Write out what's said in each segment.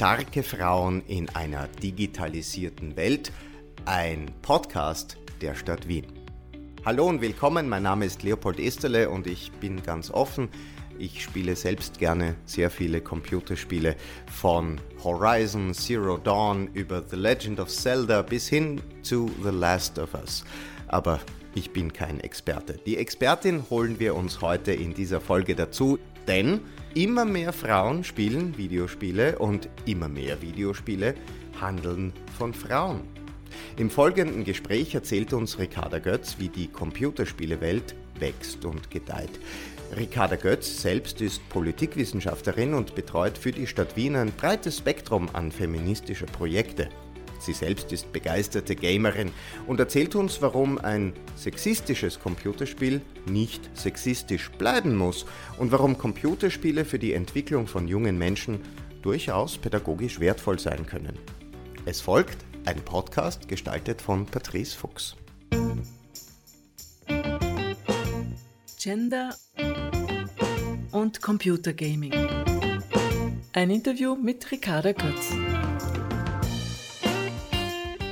Starke Frauen in einer digitalisierten Welt. Ein Podcast der Stadt Wien. Hallo und willkommen, mein Name ist Leopold Esterle und ich bin ganz offen. Ich spiele selbst gerne sehr viele Computerspiele von Horizon Zero Dawn über The Legend of Zelda bis hin zu The Last of Us. Aber ich bin kein Experte. Die Expertin holen wir uns heute in dieser Folge dazu, denn immer mehr Frauen spielen Videospiele und immer mehr Videospiele handeln von Frauen. Im folgenden Gespräch erzählt uns Ricarda Götz, wie die Computerspielewelt wächst und gedeiht. Ricarda Götz selbst ist Politikwissenschaftlerin und betreut für die Stadt Wien ein breites Spektrum an feministischer Projekte. Sie selbst ist begeisterte Gamerin und erzählt uns, warum ein sexistisches Computerspiel nicht sexistisch bleiben muss und warum Computerspiele für die Entwicklung von jungen Menschen durchaus pädagogisch wertvoll sein können. Es folgt ein Podcast gestaltet von Patrice Fuchs. Gender und Computergaming. Ein Interview mit Ricarda Götz.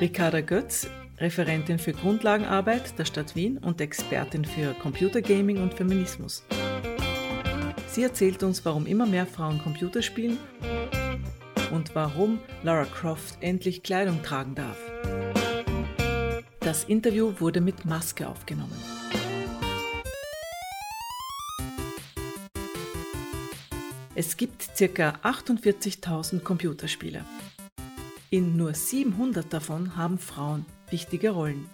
Ricarda Götz, Referentin für Grundlagenarbeit der Stadt Wien und Expertin für Computergaming und Feminismus. Sie erzählt uns, warum immer mehr Frauen Computer spielen und warum Lara Croft endlich Kleidung tragen darf. Das Interview wurde mit Maske aufgenommen. Es gibt ca. 48.000 Computerspiele. In nur 700 davon haben Frauen wichtige Rollen.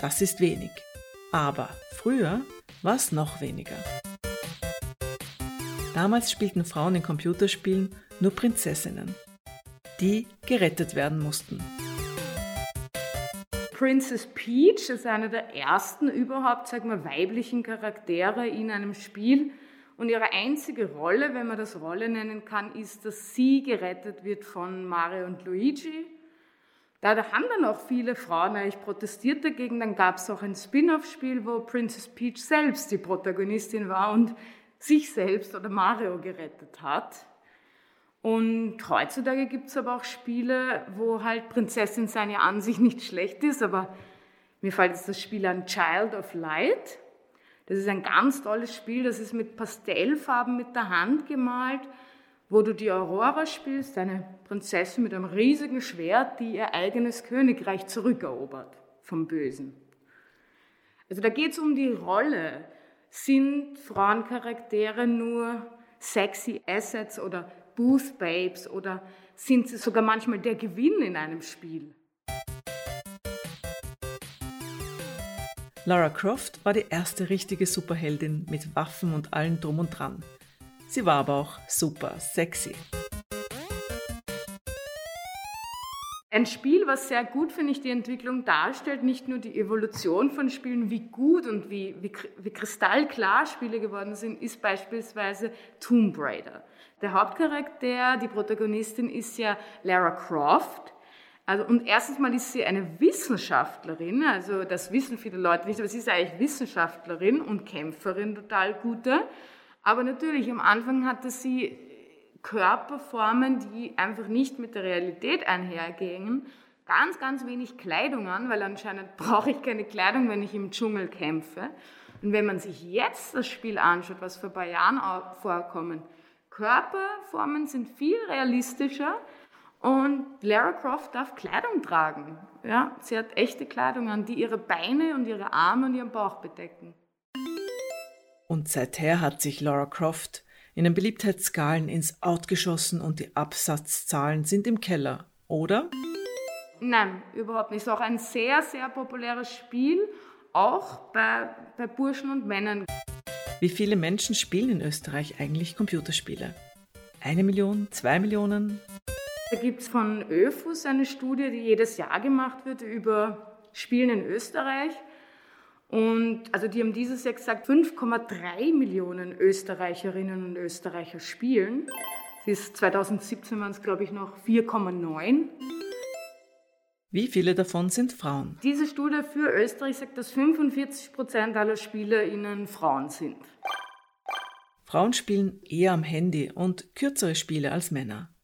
Das ist wenig. Aber früher war es noch weniger. Damals spielten Frauen in Computerspielen nur Prinzessinnen, die gerettet werden mussten. Princess Peach ist eine der ersten überhaupt, sag mal, weiblichen Charaktere in einem Spiel, und ihre einzige Rolle, wenn man das Rolle nennen kann, ist, dass sie gerettet wird von Mario und Luigi. Da haben dann auch viele Frauen eigentlich protestiert dagegen. Dann gab es auch ein Spin-off-Spiel, wo Princess Peach selbst die Protagonistin war und sich selbst oder Mario gerettet hat. Und heutzutage gibt es aber auch Spiele, wo halt Prinzessin sein ja an sich nicht schlecht ist, aber mir fällt jetzt das Spiel an Child of Light. Das ist ein ganz tolles Spiel, das ist mit Pastellfarben mit der Hand gemalt, wo du die Aurora spielst, eine Prinzessin mit einem riesigen Schwert, die ihr eigenes Königreich zurückerobert vom Bösen. Also da geht es um die Rolle. Sind Frauencharaktere nur sexy Assets oder Booth Babes oder sind sie sogar manchmal der Gewinn in einem Spiel? Lara Croft war die erste richtige Superheldin mit Waffen und allem drum und dran. Sie war aber auch super sexy. Ein Spiel, was sehr gut, finde ich, die Entwicklung darstellt, nicht nur die Evolution von Spielen, wie gut und wie, wie, wie kristallklar Spiele geworden sind, ist beispielsweise Tomb Raider. Der Hauptcharakter, die Protagonistin ist ja Lara Croft also, und erstens mal ist sie eine Wissenschaftlerin, also das wissen viele Leute nicht, aber sie ist eigentlich Wissenschaftlerin und Kämpferin, total gute. Aber natürlich, am Anfang hatte sie Körperformen, die einfach nicht mit der Realität einhergehen. Ganz, ganz wenig Kleidung an, weil anscheinend brauche ich keine Kleidung, wenn ich im Dschungel kämpfe. Und wenn man sich jetzt das Spiel anschaut, was vor ein paar Jahren vorkommen, Körperformen sind viel realistischer, und Lara Croft darf Kleidung tragen. Ja, sie hat echte Kleidung an, die ihre Beine und ihre Arme und ihren Bauch bedecken. Und seither hat sich Lara Croft in den Beliebtheitsskalen ins Out geschossen und die Absatzzahlen sind im Keller, oder? Nein, überhaupt nicht. Es ist auch ein sehr, sehr populäres Spiel, auch bei, bei Burschen und Männern. Wie viele Menschen spielen in Österreich eigentlich Computerspiele? Eine Million? Zwei Millionen? Da gibt es von ÖFUS eine Studie, die jedes Jahr gemacht wird über Spielen in Österreich. Und also die haben dieses Jahr gesagt, 5,3 Millionen Österreicherinnen und Österreicher spielen. Bis 2017 waren es, glaube ich, noch 4,9. Wie viele davon sind Frauen? Diese Studie für Österreich sagt, dass 45 Prozent aller SpielerInnen Frauen sind. Frauen spielen eher am Handy und kürzere Spiele als Männer.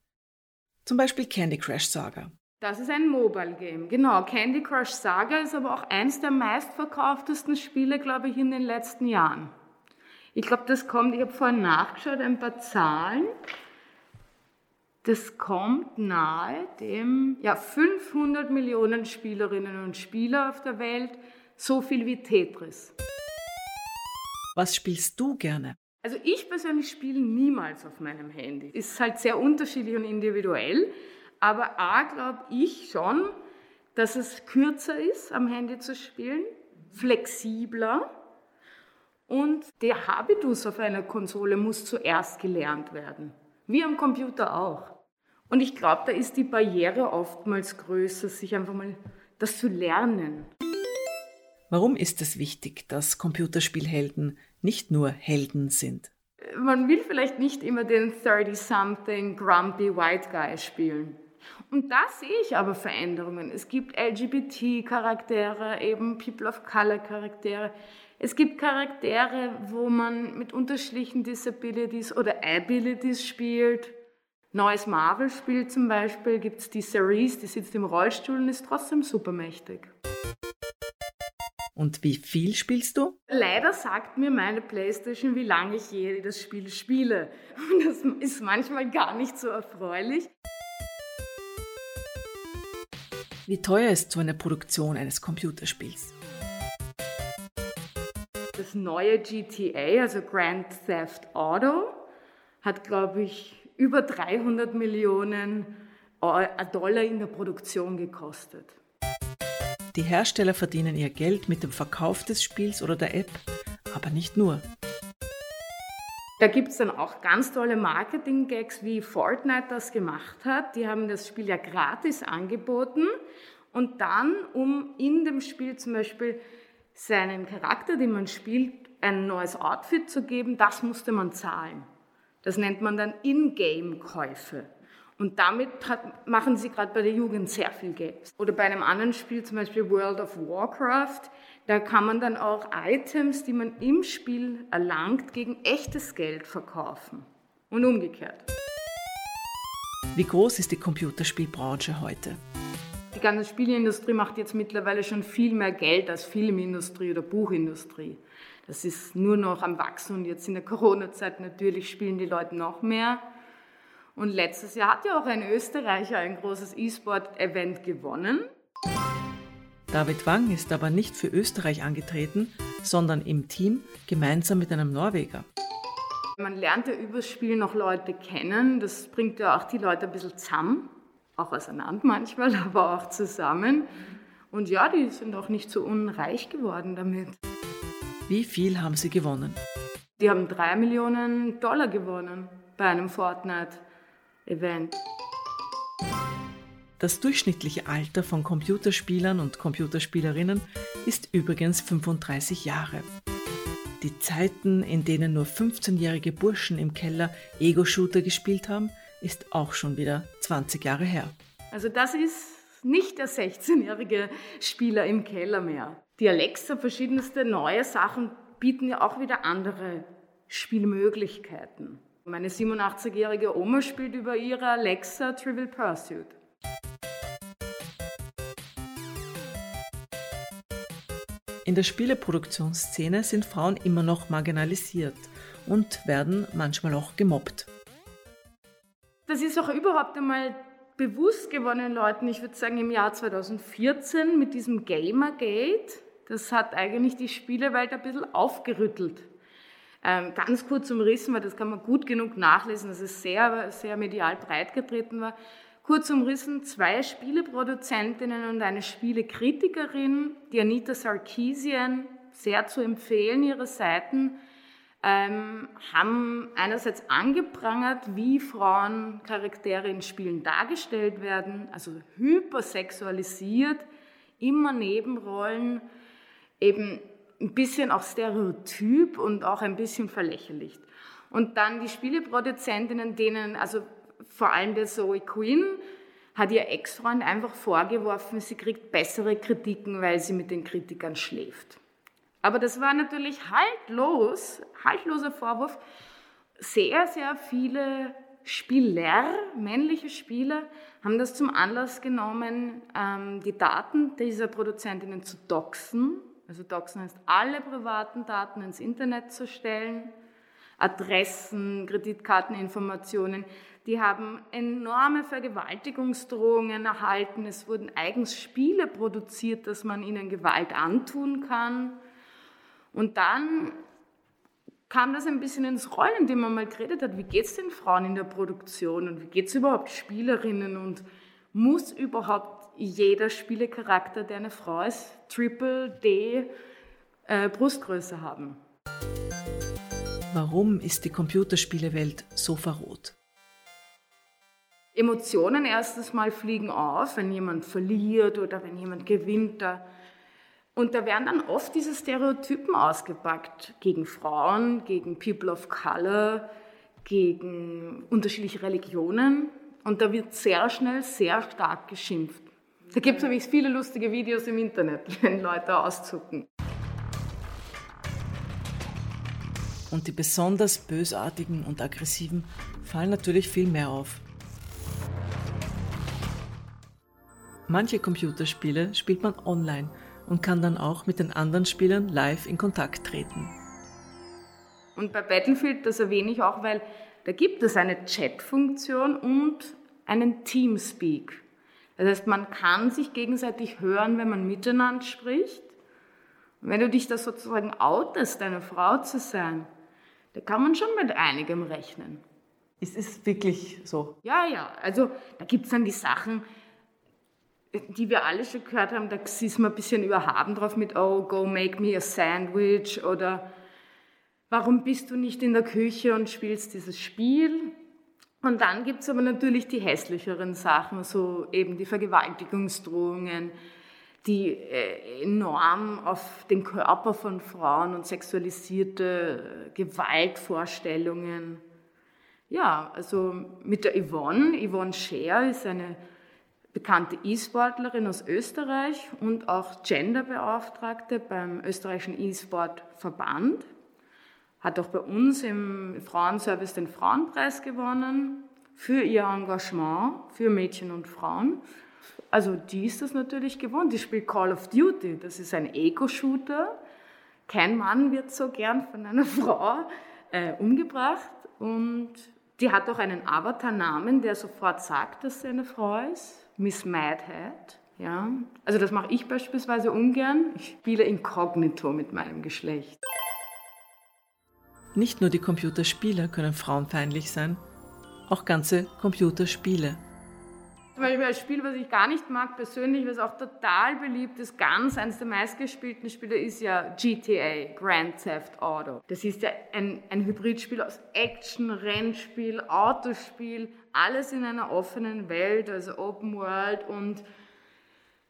Zum Beispiel Candy Crush Saga. Das ist ein Mobile Game, genau. Candy Crush Saga ist aber auch eins der meistverkauftesten Spiele, glaube ich, in den letzten Jahren. Ich glaube, das kommt, ich habe vorhin nachgeschaut, ein paar Zahlen. Das kommt nahe dem, ja, 500 Millionen Spielerinnen und Spieler auf der Welt, so viel wie Tetris. Was spielst du gerne? Also ich persönlich spiele niemals auf meinem Handy. Ist halt sehr unterschiedlich und individuell. Aber A glaube ich schon, dass es kürzer ist, am Handy zu spielen, flexibler und der Habitus auf einer Konsole muss zuerst gelernt werden. Wie am Computer auch. Und ich glaube, da ist die Barriere oftmals größer, sich einfach mal das zu lernen. Warum ist es wichtig, dass Computerspielhelden nicht nur Helden sind? Man will vielleicht nicht immer den 30-something grumpy white guy spielen. Und da sehe ich aber Veränderungen. Es gibt LGBT-Charaktere, eben People of Color-Charaktere. Es gibt Charaktere, wo man mit unterschiedlichen Disabilities oder Abilities spielt. Neues Marvel-Spiel zum Beispiel gibt es die Cerise, die sitzt im Rollstuhl und ist trotzdem supermächtig. Und wie viel spielst du? Leider sagt mir meine Playstation, wie lange ich je das Spiel spiele. Und das ist manchmal gar nicht so erfreulich. Wie teuer ist so eine Produktion eines Computerspiels? Das neue GTA, also Grand Theft Auto, hat, glaube ich, über 300 Millionen Dollar in der Produktion gekostet. Die Hersteller verdienen ihr Geld mit dem Verkauf des Spiels oder der App, aber nicht nur. Da gibt es dann auch ganz tolle Marketing-Gags, wie Fortnite das gemacht hat. Die haben das Spiel ja gratis angeboten und dann, um in dem Spiel zum Beispiel seinen Charakter, den man spielt, ein neues Outfit zu geben, das musste man zahlen. Das nennt man dann In-Game-Käufe. Und damit machen sie gerade bei der Jugend sehr viel Geld. Oder bei einem anderen Spiel, zum Beispiel World of Warcraft, da kann man dann auch Items, die man im Spiel erlangt, gegen echtes Geld verkaufen. Und umgekehrt. Wie groß ist die Computerspielbranche heute? Die ganze Spieleindustrie macht jetzt mittlerweile schon viel mehr Geld als Filmindustrie oder Buchindustrie. Das ist nur noch am Wachsen und jetzt in der Corona-Zeit natürlich spielen die Leute noch mehr. Und letztes Jahr hat ja auch ein Österreicher ein großes E-Sport-Event gewonnen. David Wang ist aber nicht für Österreich angetreten, sondern im Team gemeinsam mit einem Norweger. Man lernt ja übers Spiel noch Leute kennen. Das bringt ja auch die Leute ein bisschen zusammen auch auseinander manchmal, aber auch zusammen. Und ja, die sind auch nicht so unreich geworden damit. Wie viel haben sie gewonnen? Die haben drei Millionen Dollar gewonnen bei einem Fortnite-Event. Das durchschnittliche Alter von Computerspielern und Computerspielerinnen ist übrigens 35 Jahre. Die Zeiten, in denen nur 15-jährige Burschen im Keller Ego-Shooter gespielt haben, ist auch schon wieder 20 Jahre her. Also das ist nicht der 16-jährige Spieler im Keller mehr. Die Alexa, verschiedenste neue Sachen bieten ja auch wieder andere Spielmöglichkeiten. Meine 87-jährige Oma spielt über ihre Alexa Trivial Pursuit. In der Spieleproduktionsszene sind Frauen immer noch marginalisiert und werden manchmal auch gemobbt. Das ist auch überhaupt einmal bewusst geworden Leuten, ich würde sagen im Jahr 2014 mit diesem Gamergate. Das hat eigentlich die Spielewelt ein bisschen aufgerüttelt. Ähm, ganz kurz umrissen, weil das kann man gut genug nachlesen, dass es sehr, sehr medial breit getreten war. Kurz umrissen, zwei Spieleproduzentinnen und eine Spielekritikerin, die Anita Sarkeesian, sehr zu empfehlen, ihre Seiten, ähm, haben einerseits angeprangert, wie Frauencharaktere in Spielen dargestellt werden, also hypersexualisiert, immer Nebenrollen, eben ein bisschen auch stereotyp und auch ein bisschen verlächerlicht. Und dann die Spieleproduzentinnen, denen, also vor allem der Zoe Quinn, hat ihr Ex-Freund einfach vorgeworfen, sie kriegt bessere Kritiken, weil sie mit den Kritikern schläft. Aber das war natürlich haltlos, haltloser Vorwurf. sehr, sehr viele Spieler, männliche Spieler, haben das zum Anlass genommen, ähm, die Daten dieser Produzentinnen zu doxen. Also doxen heißt, alle privaten Daten ins Internet zu stellen. Adressen, Kreditkarteninformationen. Die haben enorme Vergewaltigungsdrohungen erhalten. Es wurden eigens Spiele produziert, dass man ihnen Gewalt antun kann. Und dann kam das ein bisschen ins Rollen, indem man mal geredet hat, wie geht es den Frauen in der Produktion und wie geht es überhaupt Spielerinnen und muss überhaupt jeder Spielecharakter, der eine Frau ist, Triple D äh, Brustgröße haben. Warum ist die Computerspielewelt so verrot? Emotionen erstens mal fliegen auf, wenn jemand verliert oder wenn jemand gewinnt. Da und da werden dann oft diese Stereotypen ausgepackt gegen Frauen, gegen People of Color, gegen unterschiedliche Religionen. Und da wird sehr schnell sehr stark geschimpft. Da gibt es nämlich viele lustige Videos im Internet, wenn Leute auszucken. Und die besonders bösartigen und aggressiven fallen natürlich viel mehr auf. Manche Computerspiele spielt man online – und kann dann auch mit den anderen Spielern live in Kontakt treten. Und bei Battlefield, das erwähne ich auch, weil da gibt es eine Chat-Funktion und einen Teamspeak. Das heißt, man kann sich gegenseitig hören, wenn man miteinander spricht. Und wenn du dich da sozusagen outest, eine Frau zu sein, da kann man schon mit einigem rechnen. Ist es wirklich so? Ja, ja. Also da gibt es dann die Sachen, die wir alle schon gehört haben, da ist man ein bisschen überhaben drauf mit, oh, go make me a sandwich oder warum bist du nicht in der Küche und spielst dieses Spiel? Und dann gibt es aber natürlich die hässlicheren Sachen, so eben die Vergewaltigungsdrohungen, die äh, enorm auf den Körper von Frauen und sexualisierte Gewaltvorstellungen. Ja, also mit der Yvonne, Yvonne Scher ist eine bekannte E-Sportlerin aus Österreich und auch Genderbeauftragte beim österreichischen E-Sport-Verband. Hat auch bei uns im Frauenservice den Frauenpreis gewonnen für ihr Engagement für Mädchen und Frauen. Also die ist das natürlich gewohnt. Die spielt Call of Duty. Das ist ein Ego-Shooter. Kein Mann wird so gern von einer Frau äh, umgebracht. Und die hat auch einen Avatar-Namen, der sofort sagt, dass sie eine Frau ist. Miss Madhead. Ja? Also das mache ich beispielsweise ungern. Ich spiele inkognito mit meinem Geschlecht. Nicht nur die Computerspiele können frauenfeindlich sein, auch ganze Computerspiele. Zum Beispiel ein Spiel, was ich gar nicht mag persönlich, was auch total beliebt ist, ganz eines der meistgespielten Spiele ist ja GTA, Grand Theft Auto. Das ist ja ein, ein Hybridspiel aus Action, Rennspiel, Autospiel, alles in einer offenen Welt, also Open World und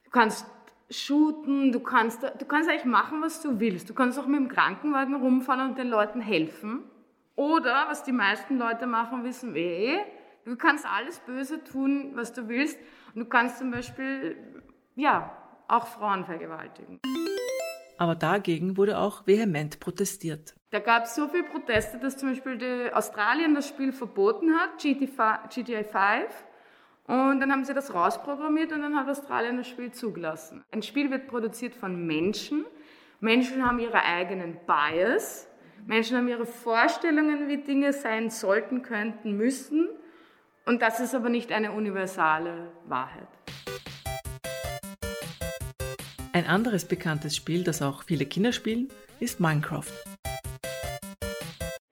du kannst shooten, du kannst, du kannst eigentlich machen, was du willst. Du kannst auch mit dem Krankenwagen rumfahren und den Leuten helfen. Oder, was die meisten Leute machen, wissen wir eh, du kannst alles Böse tun, was du willst. Und du kannst zum Beispiel, ja, auch Frauen vergewaltigen. Aber dagegen wurde auch vehement protestiert. Da gab es so viele Proteste, dass zum Beispiel Australien das Spiel verboten hat, GTA 5. Und dann haben sie das rausprogrammiert und dann hat Australien das Spiel zugelassen. Ein Spiel wird produziert von Menschen. Menschen haben ihre eigenen Bias. Menschen haben ihre Vorstellungen, wie Dinge sein sollten, könnten, müssen. Und das ist aber nicht eine universale Wahrheit. Ein anderes bekanntes Spiel, das auch viele Kinder spielen, ist Minecraft.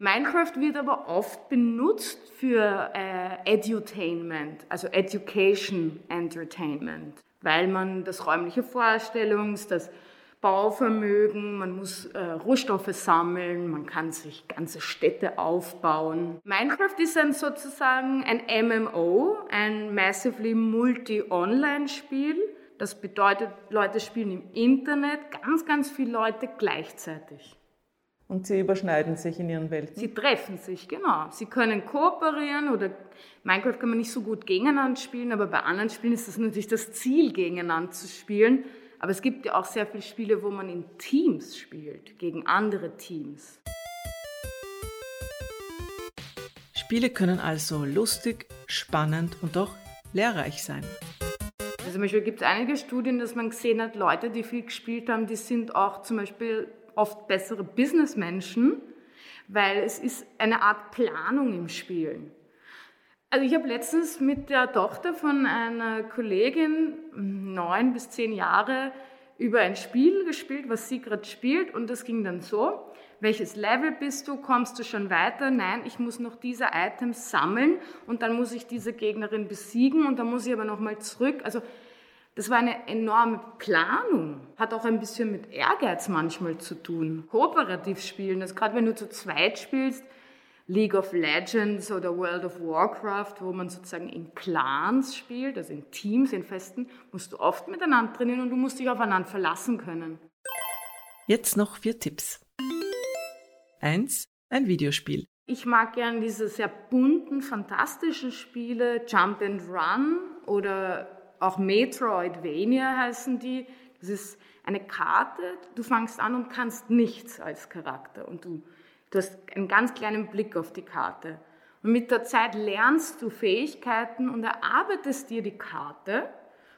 Minecraft wird aber oft benutzt für äh, Edutainment, also Education Entertainment, weil man das räumliche Vorstellungs-, das Bauvermögen, man muss äh, Rohstoffe sammeln, man kann sich ganze Städte aufbauen. Minecraft ist ein sozusagen ein MMO, ein Massively Multi-Online-Spiel. Das bedeutet, Leute spielen im Internet, ganz, ganz viele Leute gleichzeitig. Und sie überschneiden sich in ihren Welten. Sie treffen sich, genau. Sie können kooperieren oder Minecraft kann man nicht so gut gegeneinander spielen, aber bei anderen Spielen ist das natürlich das Ziel, gegeneinander zu spielen. Aber es gibt ja auch sehr viele Spiele, wo man in Teams spielt, gegen andere Teams. Spiele können also lustig, spannend und auch lehrreich sein. Also zum Beispiel gibt es einige Studien, dass man gesehen hat, Leute, die viel gespielt haben, die sind auch zum Beispiel oft bessere Businessmenschen, weil es ist eine Art Planung im Spielen. Also ich habe letztens mit der Tochter von einer Kollegin, neun bis zehn Jahre, über ein Spiel gespielt, was sie gerade spielt und das ging dann so, welches Level bist du, kommst du schon weiter? Nein, ich muss noch diese Items sammeln und dann muss ich diese Gegnerin besiegen und dann muss ich aber nochmal zurück. Also das war eine enorme Planung. Hat auch ein bisschen mit Ehrgeiz manchmal zu tun. Kooperativ spielen, also gerade wenn du zu zweit spielst, League of Legends oder World of Warcraft, wo man sozusagen in Clans spielt, also in Teams, in Festen, musst du oft miteinander trainieren und du musst dich aufeinander verlassen können. Jetzt noch vier Tipps. Eins, ein Videospiel. Ich mag gern diese sehr bunten, fantastischen Spiele, Jump and Run oder auch Metroidvania heißen die. Das ist eine Karte, du fangst an und kannst nichts als Charakter und du, du hast einen ganz kleinen Blick auf die Karte. Und mit der Zeit lernst du Fähigkeiten und erarbeitest dir die Karte,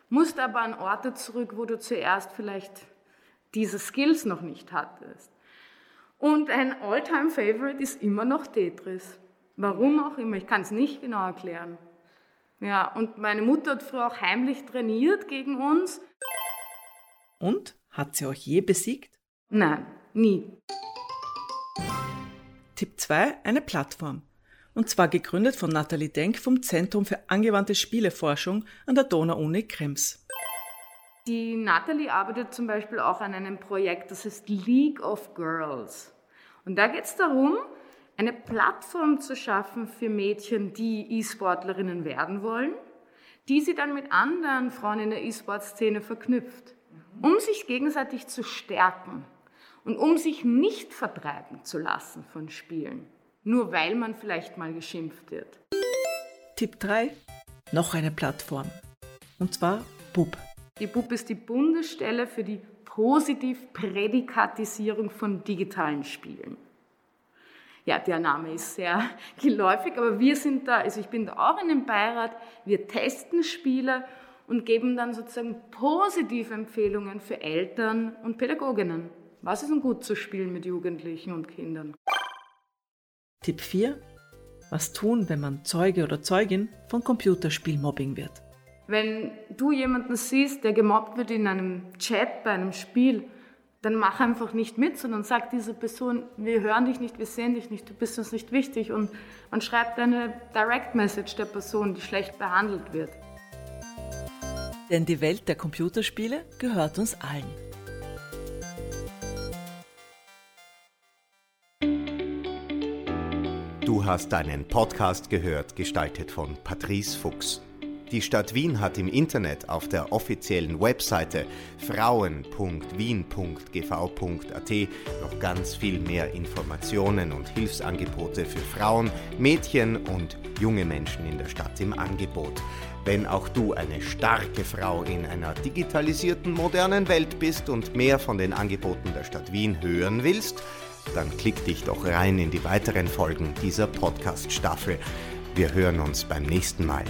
musst aber an Orte zurück, wo du zuerst vielleicht diese Skills noch nicht hattest. Und ein All-Time-Favorite ist immer noch Tetris. Warum auch immer, ich kann es nicht genau erklären. Ja, und meine Mutter hat früher auch heimlich trainiert gegen uns. Und? Hat sie euch je besiegt? Nein, nie. Tipp 2, eine Plattform. Und zwar gegründet von Nathalie Denk vom Zentrum für angewandte Spieleforschung an der Donau-Uni Krems. Die Nathalie arbeitet zum Beispiel auch an einem Projekt, das heißt League of Girls. Und da geht es darum, eine Plattform zu schaffen für Mädchen, die E-Sportlerinnen werden wollen, die sie dann mit anderen Frauen in der E-Sport-Szene verknüpft, um sich gegenseitig zu stärken und um sich nicht vertreiben zu lassen von Spielen, nur weil man vielleicht mal geschimpft wird. Tipp 3. Noch eine Plattform. Und zwar BUB. Die BUB ist die Bundesstelle für die Positiv-Prädikatisierung von digitalen Spielen. Ja, der Name ist sehr geläufig, aber wir sind da, also ich bin da auch in dem Beirat, wir testen Spiele und geben dann sozusagen positive Empfehlungen für Eltern und Pädagoginnen. Was ist denn gut zu spielen mit Jugendlichen und Kindern? Tipp 4. Was tun, wenn man Zeuge oder Zeugin von Computerspielmobbing wird? Wenn du jemanden siehst, der gemobbt wird in einem Chat bei einem Spiel, dann mach einfach nicht mit, sondern sag dieser Person, wir hören dich nicht, wir sehen dich nicht, du bist uns nicht wichtig und man schreibt eine Direct Message der Person, die schlecht behandelt wird. Denn die Welt der Computerspiele gehört uns allen. Du hast einen Podcast gehört, gestaltet von Patrice Fuchs. Die Stadt Wien hat im Internet auf der offiziellen Webseite frauen.wien.gv.at noch ganz viel mehr Informationen und Hilfsangebote für Frauen, Mädchen und junge Menschen in der Stadt im Angebot. Wenn auch du eine starke Frau in einer digitalisierten modernen Welt bist und mehr von den Angeboten der Stadt Wien hören willst, dann klick dich doch rein in die weiteren Folgen dieser Podcast-Staffel. Wir hören uns beim nächsten Mal.